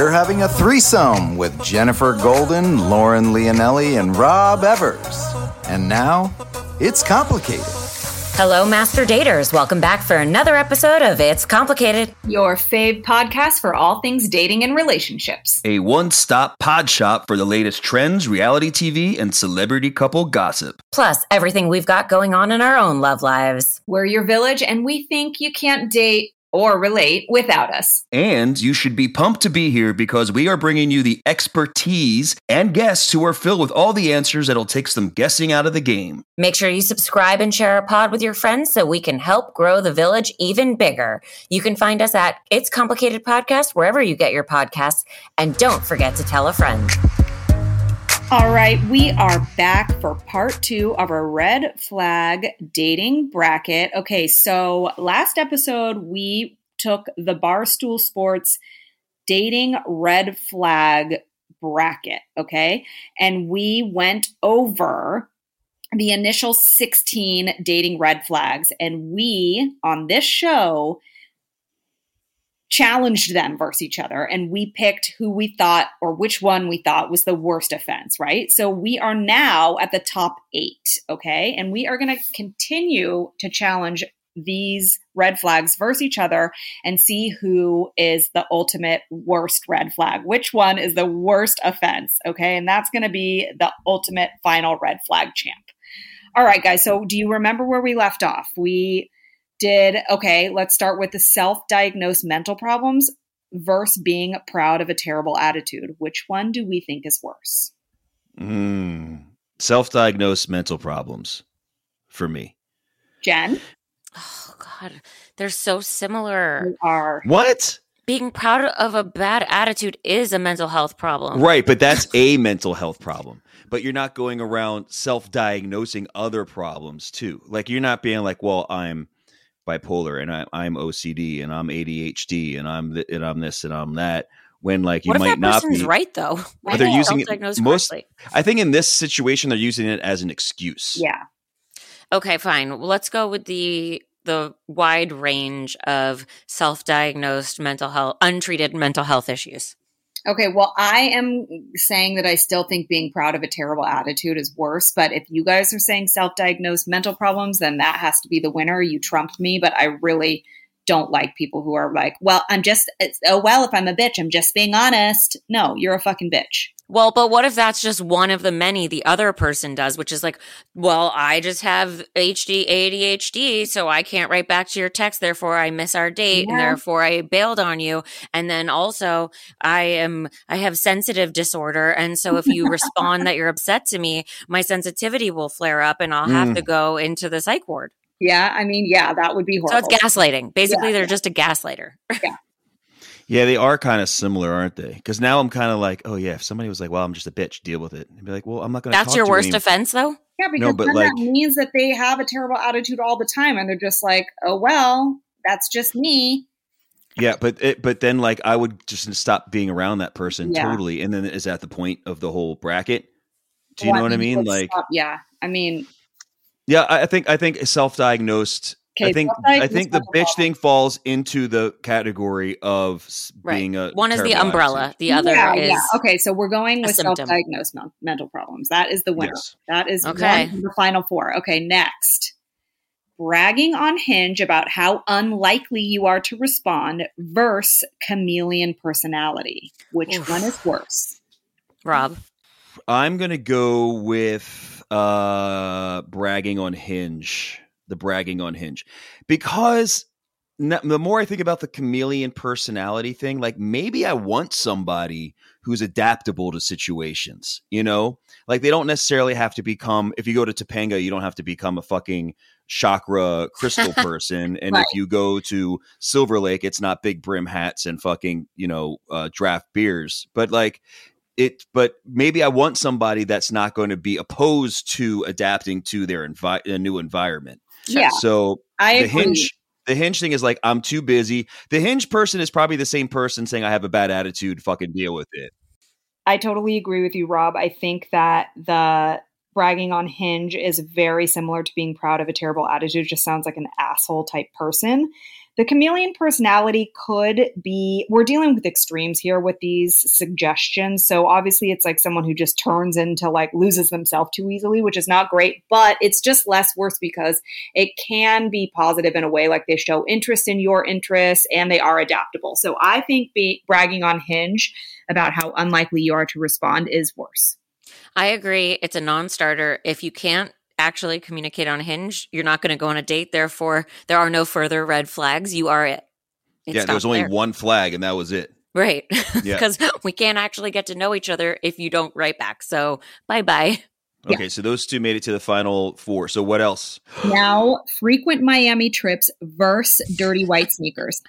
you're having a threesome with Jennifer Golden, Lauren Leonelli, and Rob Evers. And now, it's complicated. Hello, Master Daters. Welcome back for another episode of It's Complicated. Your fave podcast for all things dating and relationships. A one stop pod shop for the latest trends, reality TV, and celebrity couple gossip. Plus, everything we've got going on in our own love lives. We're your village, and we think you can't date or relate without us. And you should be pumped to be here because we are bringing you the expertise and guests who are filled with all the answers that'll take some guessing out of the game. Make sure you subscribe and share our pod with your friends so we can help grow the village even bigger. You can find us at It's Complicated Podcast wherever you get your podcasts. And don't forget to tell a friend. All right, we are back for part two of our red flag dating bracket. Okay, so last episode we took the Barstool Sports dating red flag bracket, okay? And we went over the initial 16 dating red flags. And we, on this show, challenged them versus each other and we picked who we thought or which one we thought was the worst offense, right? So we are now at the top eight, okay? And we are going to continue to challenge these red flags versus each other and see who is the ultimate worst red flag. Which one is the worst offense, okay? And that's going to be the ultimate final red flag champ. All right, guys. So do you remember where we left off? We did, okay, let's start with the self diagnosed mental problems versus being proud of a terrible attitude. Which one do we think is worse? Mm. Self diagnosed mental problems for me. Jen? Oh, God. They're so similar. You are. What? Being proud of a bad attitude is a mental health problem. Right, but that's a mental health problem. But you're not going around self diagnosing other problems too. Like, you're not being like, well, I'm bipolar and I, I'm OCD and I'm ADHD and I'm th- and I'm this and I'm that. When like you what if might that not be right though? But they're using it self-diagnosed most- correctly? I think in this situation they're using it as an excuse. Yeah. Okay, fine. Well, let's go with the the wide range of self-diagnosed mental health untreated mental health issues. Okay, well, I am saying that I still think being proud of a terrible attitude is worse. But if you guys are saying self diagnosed mental problems, then that has to be the winner. You trumped me, but I really don't like people who are like, well, I'm just, oh, well, if I'm a bitch, I'm just being honest. No, you're a fucking bitch. Well, but what if that's just one of the many the other person does, which is like, well, I just have HD, ADHD, so I can't write back to your text. Therefore, I miss our date and therefore I bailed on you. And then also I am, I have sensitive disorder. And so if you respond that you're upset to me, my sensitivity will flare up and I'll have to mm. go into the psych ward. Yeah, I mean, yeah, that would be horrible. So it's gaslighting. Basically, Yeah. they're just a gaslighter. Yeah, they are kind of similar, aren't they? Because now I'm kind of like, oh yeah, if somebody was like, well, I'm just a bitch, deal with it. And be like, well, I'm not going to. That's your worst offense, though? yeah, because but then like- that means that they have a terrible attitude all the time and they're just like, oh, well, that's just me. Yeah, but it, but then like I would just stop being around that person Yeah. totally, and then is that the point of the whole bracket? Do you Well, know what I mean? Like, stop- yeah, I mean, yeah, I I think I think self-diagnosed. I think I think the bitch problem. thing falls into the category of s- Right. being a One is the umbrella, attitude. the other yeah, is. yeah. Okay, so we're going with symptom. self-diagnosed men- mental problems. That is the winner. Yes. That is Okay. one the final four. Okay, next. Bragging on Hinge about how unlikely you are to respond versus chameleon personality. Which Oof. one is worse? Rob. I'm gonna go with uh bragging on Hinge. The bragging on Hinge, because the more I think about the chameleon personality thing, like maybe I want somebody who's adaptable to situations. You know, like they don't necessarily have to become. If you go to Topanga, you don't have to become a fucking chakra crystal person, and Right. if you go to Silver Lake, it's not big brim hats and fucking you know uh, draft beers, but like it but maybe i want somebody that's not going to be opposed to adapting to their envi- a new environment Yeah, so I the agree. hinge the hinge thing is like i'm too busy the hinge person is probably the same person saying i have a bad attitude fucking deal with it I totally agree with you, Rob. I think that the bragging on Hinge is very similar to being proud of a terrible attitude. Just sounds like an asshole type person. The chameleon personality could be, we're dealing with extremes here with these suggestions. So obviously, it's like someone who just turns into like loses themselves too easily, which is not great, but it's just less worse because it can be positive in a way, like they show interest in your interests and they are adaptable. So I think be, bragging on Hinge about how unlikely you are to respond is worse. I agree. It's a non starter. If you can't actually communicate on Hinge, you're not going to go on a date. Therefore, there are no further red flags. You are it. it yeah, there was only there. one flag, and that was it. Right. Because yeah. we can't actually get to know each other if you don't write back. So bye bye. Okay, yeah. so those two made it to the final four. So what else? Now, frequent Miami trips versus dirty white sneakers.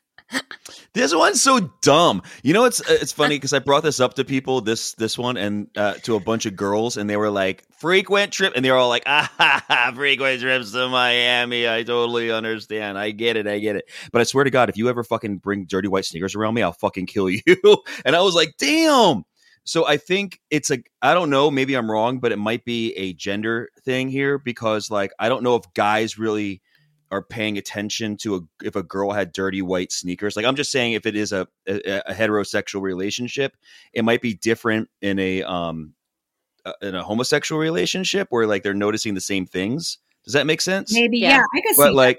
This one's so dumb. You know, it's uh, it's funny because I brought this up to people this this one and uh, to a bunch of girls, and they were like frequent trip, and they were all like, ah, frequent trips to Miami. I totally understand. I get it. I get it. But I swear to God, if you ever fucking bring dirty white sneakers around me, I'll fucking kill you. and I was like, damn. So I think it's a I don't know, maybe I'm wrong, but it might be a gender thing here because like I don't know if guys really are paying attention to a, if a girl had dirty white sneakers. Like I'm just saying, if it is a, a, a heterosexual relationship, it might be different in a um uh, in a homosexual relationship where like they're noticing the same things. Does that make sense? Maybe, yeah. yeah I guess. But like,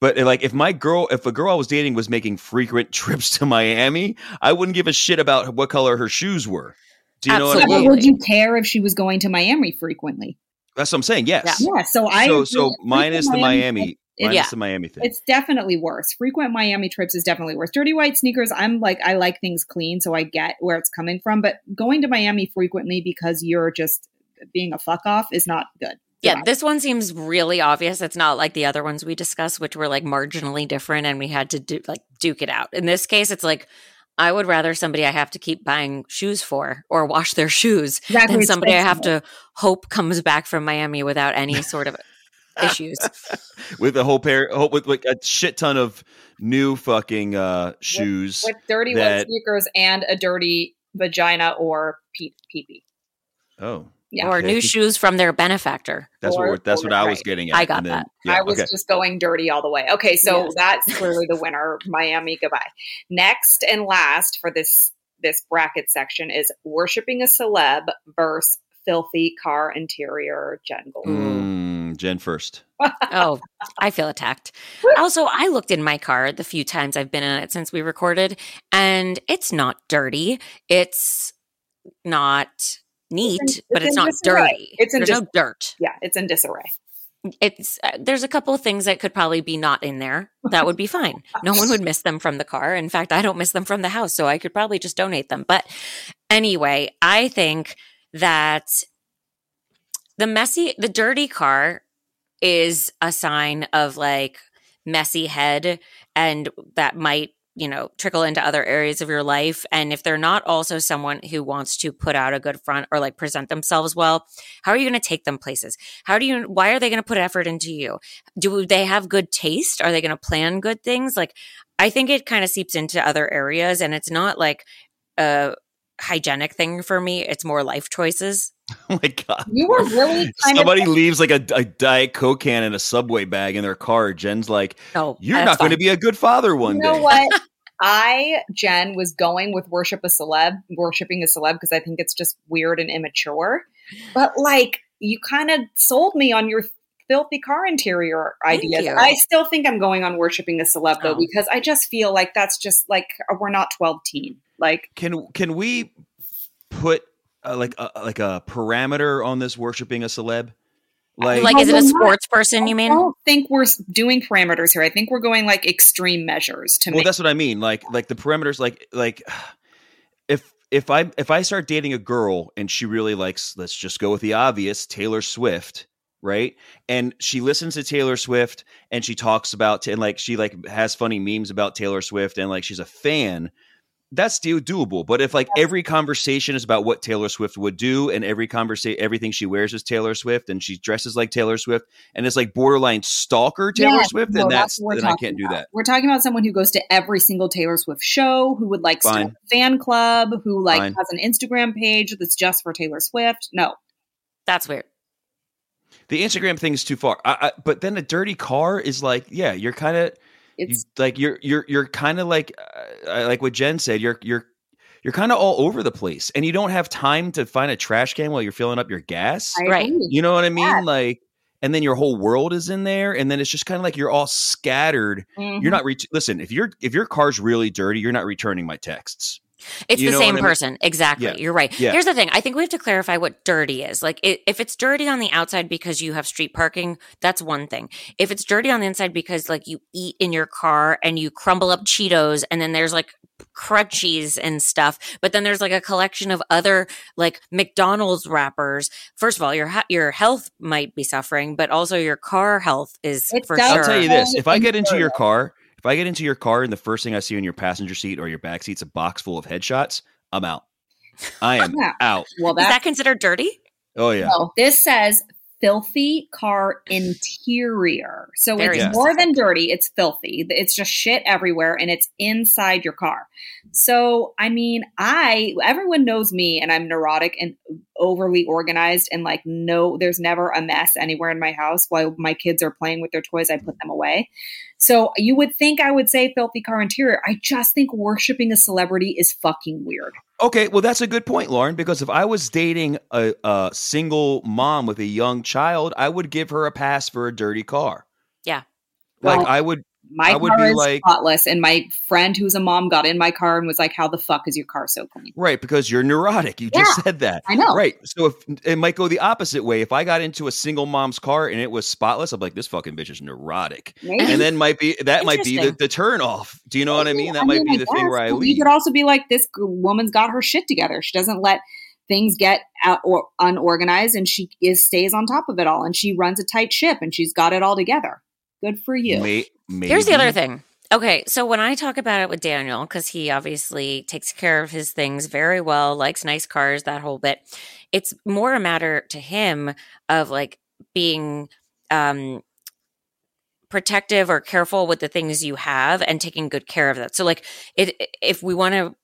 that. but like, if my girl, if a girl I was dating was making frequent trips to Miami, I wouldn't give a shit about what color her shoes were. Do you Absolutely. know what I mean? Would you care if she was going to Miami frequently? That's what I'm saying. Yes. Yeah. yeah so I. So so minus the Miami. Minus yeah. the Miami thing. It's definitely worse. Frequent Miami trips is definitely worse. Dirty white sneakers, I'm like, I like things clean, so I get where it's coming from. But going to Miami frequently because you're just being a fuck off is not good. Yeah, this one seems really obvious. It's not like the other ones we discussed, which were like marginally different and we had to do like duke it out. In this case, it's like I would rather somebody I have to keep buying shoes for or wash their shoes exactly. than somebody I have to hope comes back from Miami without any sort of issues with a whole pair with like a shit ton of new fucking uh shoes with, with dirty that... white sneakers and a dirty vagina or pee pee. Oh. Yeah. Or okay. new shoes from their benefactor. That's or, what that's what I was getting at. I got then, that. Yeah, I was okay. just going dirty all the way. Okay, so yes. that's clearly the winner. Miami, goodbye. Next and last for this this bracket section is worshiping a celeb versus filthy car interior Jen Mm, Jen first. oh, I feel attacked. Also, I looked in my car the few times I've been in it since we recorded, and it's not dirty. It's not neat, it's in, but it's, it's not disarray. dirty. It's in There's dis- no dirt. Yeah, it's in disarray. It's uh, there's a couple of things that could probably be not in there. That would be fine. No one would miss them from the car. In fact, I don't miss them from the house, so I could probably just donate them. But anyway, I think that the messy, the dirty car is a sign of like messy head and that might you know trickle into other areas of your life. And if they're not also someone who wants to put out a good front or like present themselves well how are you going to take them places? How do you why are they going to put effort into you? Do they have good taste? Are they going to plan good things? Like i think it kind of seeps into other areas and it's not like a hygienic thing for me it's more life choices Oh my god! You were really somebody of- leaves like a, a, diet coke can in a subway bag in their car. Jen's like, "Oh, you're not going to be a good father one you day." Know what? I Jen was going with worship a celeb, worshiping a celeb because I think it's just weird and immature. But like, you kind of sold me on your filthy car interior ideas. I still think I'm going on worshiping a celeb though oh. because I just feel like that's just like uh, we're not 12 teen. Like, can can we put uh, like a, like a parameter on this worshiping a celeb? Like, like is it a sports person? You mean? I don't think we're doing parameters here. I think we're going like extreme measures to. Well, make- that's what I mean. Like, like the parameters. Like, like if if I if I start dating a girl and she really likes, let's just go with the obvious, Taylor Swift, right? And she listens to Taylor Swift and she talks about and like she like has funny memes about Taylor Swift and like she's a fan that's still doable. But if like every conversation is about what Taylor Swift would do, and every conversation, everything she wears is Taylor Swift, and she dresses like Taylor Swift, and it's like borderline stalker Taylor yeah, Swift, no, then that's, that's then I can't about. do that. We're talking about someone who goes to every single Taylor Swift show, who would like start a fan club, who like Fine. has an Instagram page that's just for Taylor Swift. No, that's weird. The Instagram thing is too far. I, I, but then a dirty car is like, yeah, you're kind of You, It's like you're you're you're kind of like uh, like what Jen said. You're you're you're kind of all over the place, and you don't have time to find a trash can while you're filling up your gas. Right. you know what I mean? Yeah. Like, and then your whole world is in there, and then it's just kind of like you're all scattered. Mhm. You're not ret- listen. If your if your car's really dirty, you're not returning my texts. It's You the same what I mean? person. Exactly. Yeah. You're right. Yeah. Here's the thing. I think we have to clarify what dirty is. Like, i if it's dirty on the outside because you have street parking, that's one thing. If it's dirty on the inside because, like, you eat in your car and you crumble up Cheetos and then there's like crunchies and stuff, but then there's like a collection of other like McDonald's wrappers. First of all, your your health might be suffering, but also your car health is It for sure. I'll tell you this: if I get into your car, if I get into your car, and the first thing I see in your passenger seat or your back seat's a box full of headshots, I'm out. I am Yeah. out. well, is that's that considered dirty? Oh yeah. No, this says filthy car interior. So Very it's Yes. more than dirty, it's filthy. It's just shit everywhere and it's inside your car. So, I mean, I everyone knows me and I'm neurotic and overly organized and like no there's never a mess anywhere in my house while my kids are playing with their toys I put them away. So, you would think I would say filthy car interior. I just think worshiping a celebrity is fucking weird. Okay, well that's a good point, Lauren. Because if I was dating a, a single mom with a young child, I would give her a pass for a dirty car. Yeah. Like Well, I would. My I would car be is like- spotless, and my friend who's a mom got in my car and was like, "How the fuck is your car so clean?" Right, because you're neurotic. You just said that. I know. Right. So if it might go the opposite way. If I got into a single mom's car and it was spotless, I'm like, this fucking bitch is neurotic. Maybe. And then might be that might be the, Interesting. the turn off. Do you know what I mean? That might be I the thing guess, where I leave. You could also be like, "This woman's got her shit together. She doesn't let things get out or unorganized, and she is stays on top of it all, and she runs a tight ship, and she's got it all together. Good for you." May, maybe. Here's the other thing. Okay, so when I talk about it with Daniel, because he obviously takes care of his things very well, likes nice cars, that whole bit, it's more a matter to him of like being um protective or careful with the things you have and taking good care of that. So like it if we want to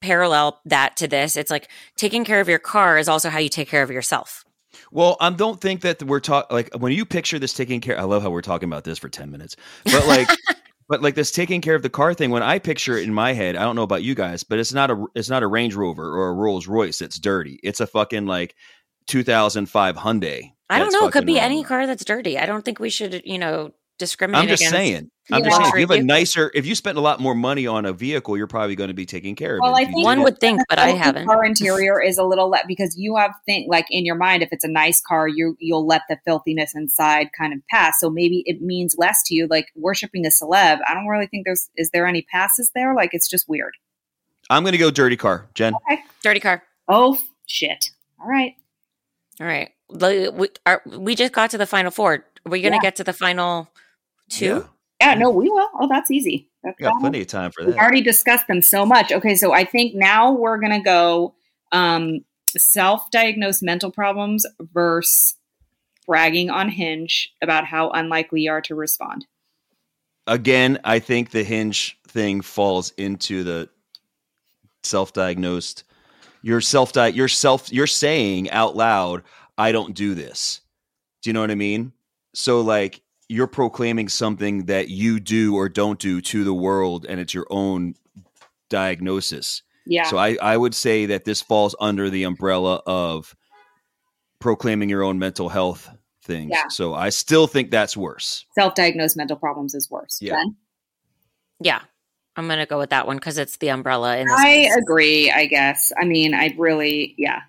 parallel that to this, it's like taking care of your car is also how you take care of yourself. Well, I don't think that we're talking like when you picture this taking care. I love how we're talking about this for ten minutes, but like, but like this taking care of the car thing. When I picture it in my head, I don't know about you guys, but it's not a it's not a Range Rover or a Rolls Royce that's dirty. It's a fucking like 2005 Hyundai. I don't know, it could be wrong. any car that's dirty. I don't think we should, you know, discriminate I'm just against saying. I'm Yeah. just saying. If you have a nicer, if you spent a lot more money on a vehicle, you're probably going to be taking care of Well, it. I think One would think, but I filthy haven't. Car interior is a little le- because you have think like in your mind, if it's a nice car, you you'll let the filthiness inside kind of pass. So maybe it means less to you. Like worshiping a celeb, I don't really think there's is there any passes there. Like it's just weird. I'm going to go dirty car, Jen. Dirty car. Oh shit! All right. All right. We, are, we just got to the final four. Are we going to Yeah. get to the final two? Yeah, no, we will. Oh, that's easy. That's Yeah, got plenty of time for that. We've already discussed them so much. Okay, so I think now we're gonna go um, self-diagnosed mental problems versus bragging on Hinge about how unlikely you are to respond. Again, I think the hinge thing falls into the self-diagnosed. You're self you're self you're saying out loud, I don't do this. Do you know what I mean? So like you're proclaiming something that you do or don't do to the world and it's your own diagnosis. Yeah, So I, I would say that this falls under the umbrella of proclaiming your own mental health things. Yeah. So I still think that's worse. self-diagnosed mental problems is worse. Yeah. Jen? Yeah. I'm going to go with that one because it's the umbrella in this I case. agree. I guess. I mean, I really, yeah.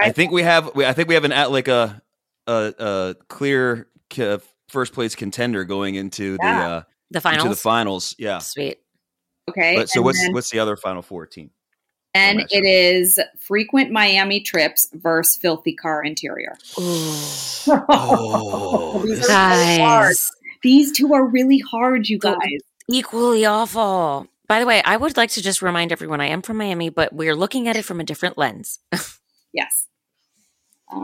I, I- think we have. I think we have an at like a a, a clear c- first place contender going into Yeah. the uh, The into finals. the finals. Yeah. Sweet. Okay. But, so and what's then- what's the other final four team? and matchup? it is frequent Miami trips versus filthy car interior. Oh, These this- are so hard. These two are really hard, you guys. equally awful. By the way, I would like to just remind everyone I am from Miami, but we're looking at it from a different lens. Yes.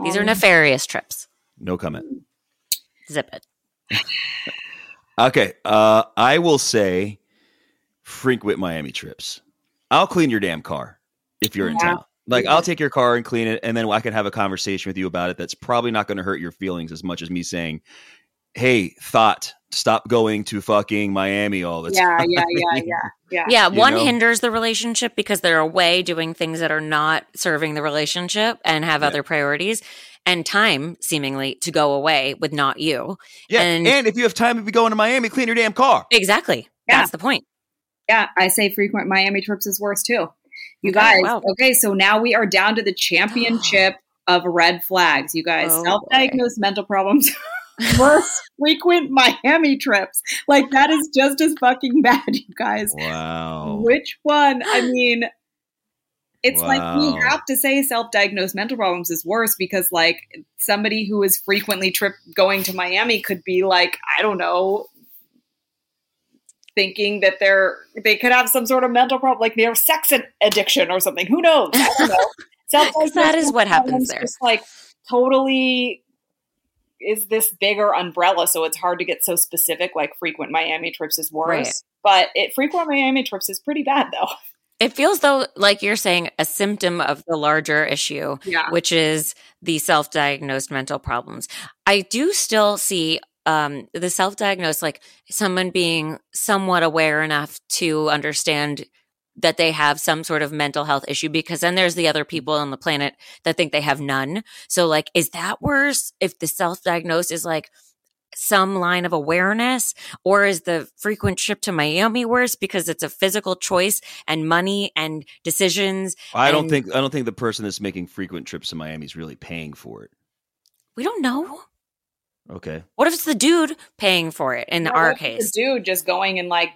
These are Um, nefarious trips. No comment. Zip it. Okay. Uh, I will say frequent Miami trips. I'll clean your damn car if you're in Yeah. town. Like. I'll take your car and clean it, and then I can have a conversation with you about it. That's probably not going to hurt your feelings as much as me saying hey, thought, stop going to fucking Miami all the Yeah, time. yeah, yeah, yeah, yeah. Yeah, You one know? hinders the relationship because they're away doing things that are not serving the relationship and have Yeah. other priorities and time seemingly to go away with not you. Yeah, and, And- if you have time to be going to Miami, clean your damn car. Exactly. Yeah. That's the point. Yeah, I say frequent Miami trips is worse too. You Okay, guys, wow. okay, so now we are down to the championship of red flags. You guys, Oh, self-diagnosed mental problems versus frequent Miami trips. Like that is just as fucking bad, you guys. Wow. Which one? I mean, it's like we Wow. have to say self-diagnosed mental problems is worse because like somebody who is frequently trip going to Miami could be like, I don't know, thinking that they're they could have some sort of mental problem, like they're sex ad- addiction or something. Who knows? I don't know. That is what happens there. Just like totally is this bigger umbrella, so it's hard to get so specific. Like frequent Miami trips is worse, Right. but it frequent Miami trips is pretty bad though. It feels though like you're saying a symptom of the larger issue, Yeah. which is the self-diagnosed mental problems. I do still see um, the self-diagnosed, like someone being somewhat aware enough to understand that they have some sort of mental health issue because then there's the other mm-hmm. people on the planet that think they have none. So like, is that worse if the self-diagnosed is like some line of awareness or is the frequent trip to Miami worse because it's a physical choice and money and decisions? I don't And- think I don't think the person that's making frequent trips to Miami is really paying for it. We don't know. Okay. What if it's the dude paying for it in Well, our what's the case? dude just going and like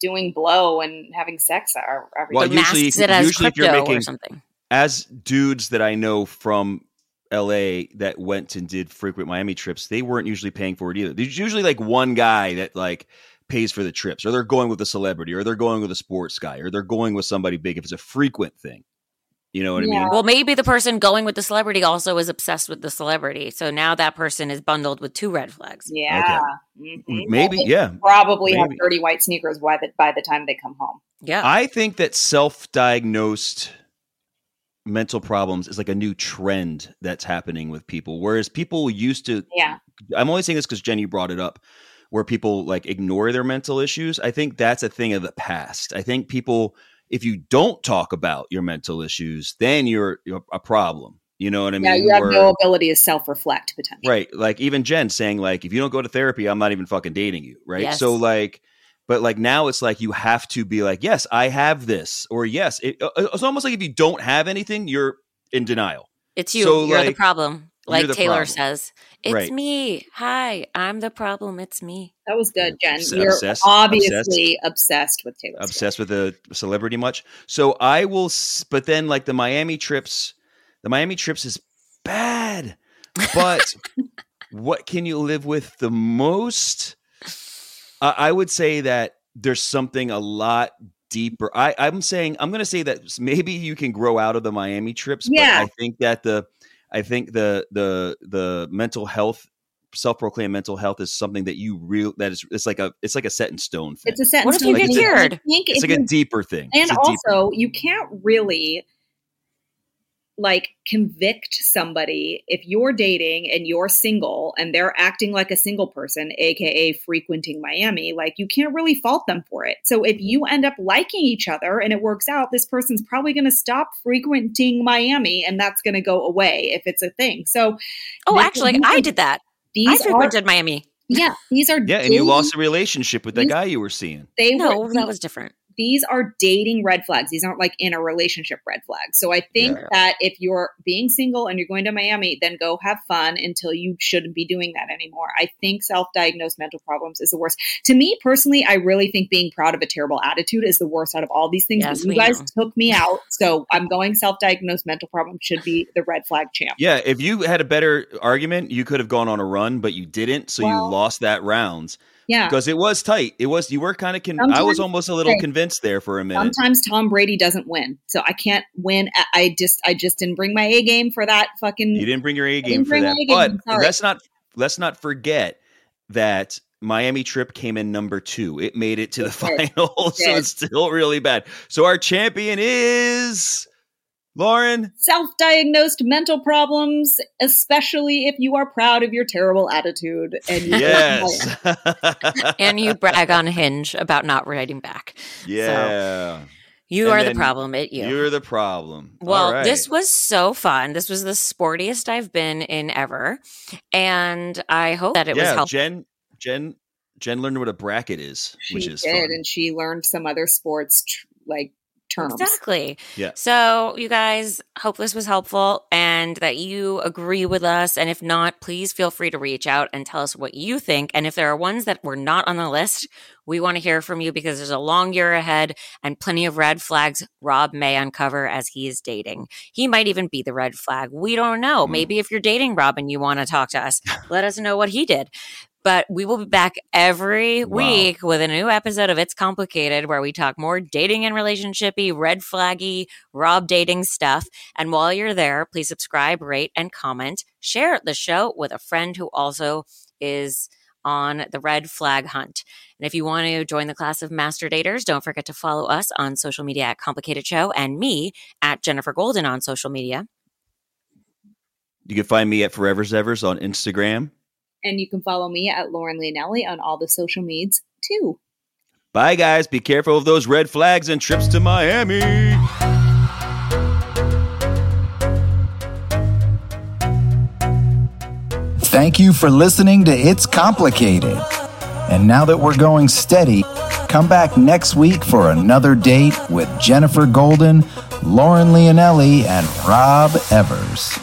doing blow and having sex or every Well, usually masks it as usually if you're making- something. As dudes that I know from LA that went and did frequent Miami trips, they weren't usually paying for it either. There's usually like one guy that like pays for the trips, or they're going with a celebrity, or they're going with a sports guy, or they're going with somebody big if it's a frequent thing. You know what I mean? Well, maybe the person going with the celebrity also is obsessed with the celebrity. So now that person is bundled with two red flags. yeah. Mhm. Maybe, They yeah. Probably have dirty white sneakers by the by the time they come home. Yeah. I think that self-diagnosed mental problems is like a new trend that's happening with people. Whereas people used to Yeah. I'm only saying this because Jenny brought it up, where people like ignore their mental issues. I think that's a thing of the past. I think people, if you don't talk about your mental issues, then you're, you're a problem. You know what I yeah, mean? Yeah, you have Where- no ability to self-reflect potentially. right. Like even Jen saying like, if you don't go to therapy, I'm not even fucking dating you. Right. Yes. So like, but like now it's like you have to be like, yes, I have this, or yes, it, uh, it's almost like if you don't have anything, you're in denial. it's you. so, You're the problem. You're Like Taylor problem. says. It's Right. me. Hi. I'm the problem. It's me. That was good, Jen. Obs- You're obsessed- obviously obsessed, with Taylor Swift. obsessed with the celebrity much. So I will, but then like the Miami trips, the Miami trips is bad. But what can you live with the most? I I would say that there's something a lot deeper. I, I'm saying I'm going to say that maybe you can grow out of the Miami trips. Yeah. But I think that the, I think the the the mental health self-proclaimed mental health is something that you real that is it's like a it's like a set in stone thing. It's a sentence. What if you get cured? I think it's like a deeper thing. and It's a deeper also you can't really like convict somebody if you're dating and you're single and they're acting like a single person aka frequenting miami like you can't really fault them for it so if you end up liking each other and it works out this person's probably going to stop frequenting miami and that's going to go away if it's a thing so Oh, This- actually, I did that. I these are frequented Miami. yeah these are Yeah, and you lost a relationship with that guy you were seeing. they No, were that was different. These are dating red flags. These aren't like in a relationship red flags. So I think Yeah. that if you're being single and you're going to Miami, then go have fun until you shouldn't be doing that anymore. I think self diagnosed mental problems is the worst. To me personally, I really think being proud of a terrible attitude is the worst out of all these things. Yes, you guys know. took me out. So I'm going self diagnosed mental problem should be the red flag champ. Yeah, if you had a better argument, you could have gone on a run, but you didn't, so you lost that rounds Yeah. because it was tight. It was you were kind of. Con- I was almost a little convinced there for a minute. Sometimes Tom Brady doesn't win. So I can't win. I- just I just didn't bring my A game for that fucking You didn't bring your A game for that, A game, but let's not let's not forget that Miami trip came in number two. It made it to the It final, so did. it's still really bad. So our champion is Lauren. Self diagnosed mental problems, especially if you are proud of your terrible attitude. And you Yes. and you brag on Hinge about not writing back. yeah. You And are the problem. It you. You're the problem. Well, right. this was so fun. This was the sportiest I've been in ever. And I hope that it was yeah, helpful. Jen, Jen, Jen learned what a bracket is, she which is did, fun. and she learned some other sports tr- like terms. Exactly. Yeah. So, you guys, hope this was helpful and that you agree with us. And if not, please feel free to reach out and tell us what you think. And if there are ones that were not on the list, we want to hear from you because there's a long year ahead and plenty of red flags Rob may uncover as he is dating. He might even be the red flag. We don't know. Mm. Maybe if you're dating Rob and you want to talk to us, let us know what he did. But we will be back every Wow. week with a new episode of It's Complicated where we talk more dating and relationshipy, red flaggy, Rob dating stuff. And while you're there, please subscribe, rate, and comment. Share the show with a friend who also is on the red flag hunt. And if you want to join the class of master daters, don't forget to follow us on social media at Complicated Show and me at Jennifer Golden on social media. You can find me at Forever's Evers on Instagram. And you can follow me at Lauren Leonelli on all the social medias too. Bye, guys. Be careful of those red flags and trips to Miami. Thank you for listening to It's Complicated. And now that we're going steady, come back next week for another date with Jennifer Golden, Lauren Leonelli, and Rob Evers.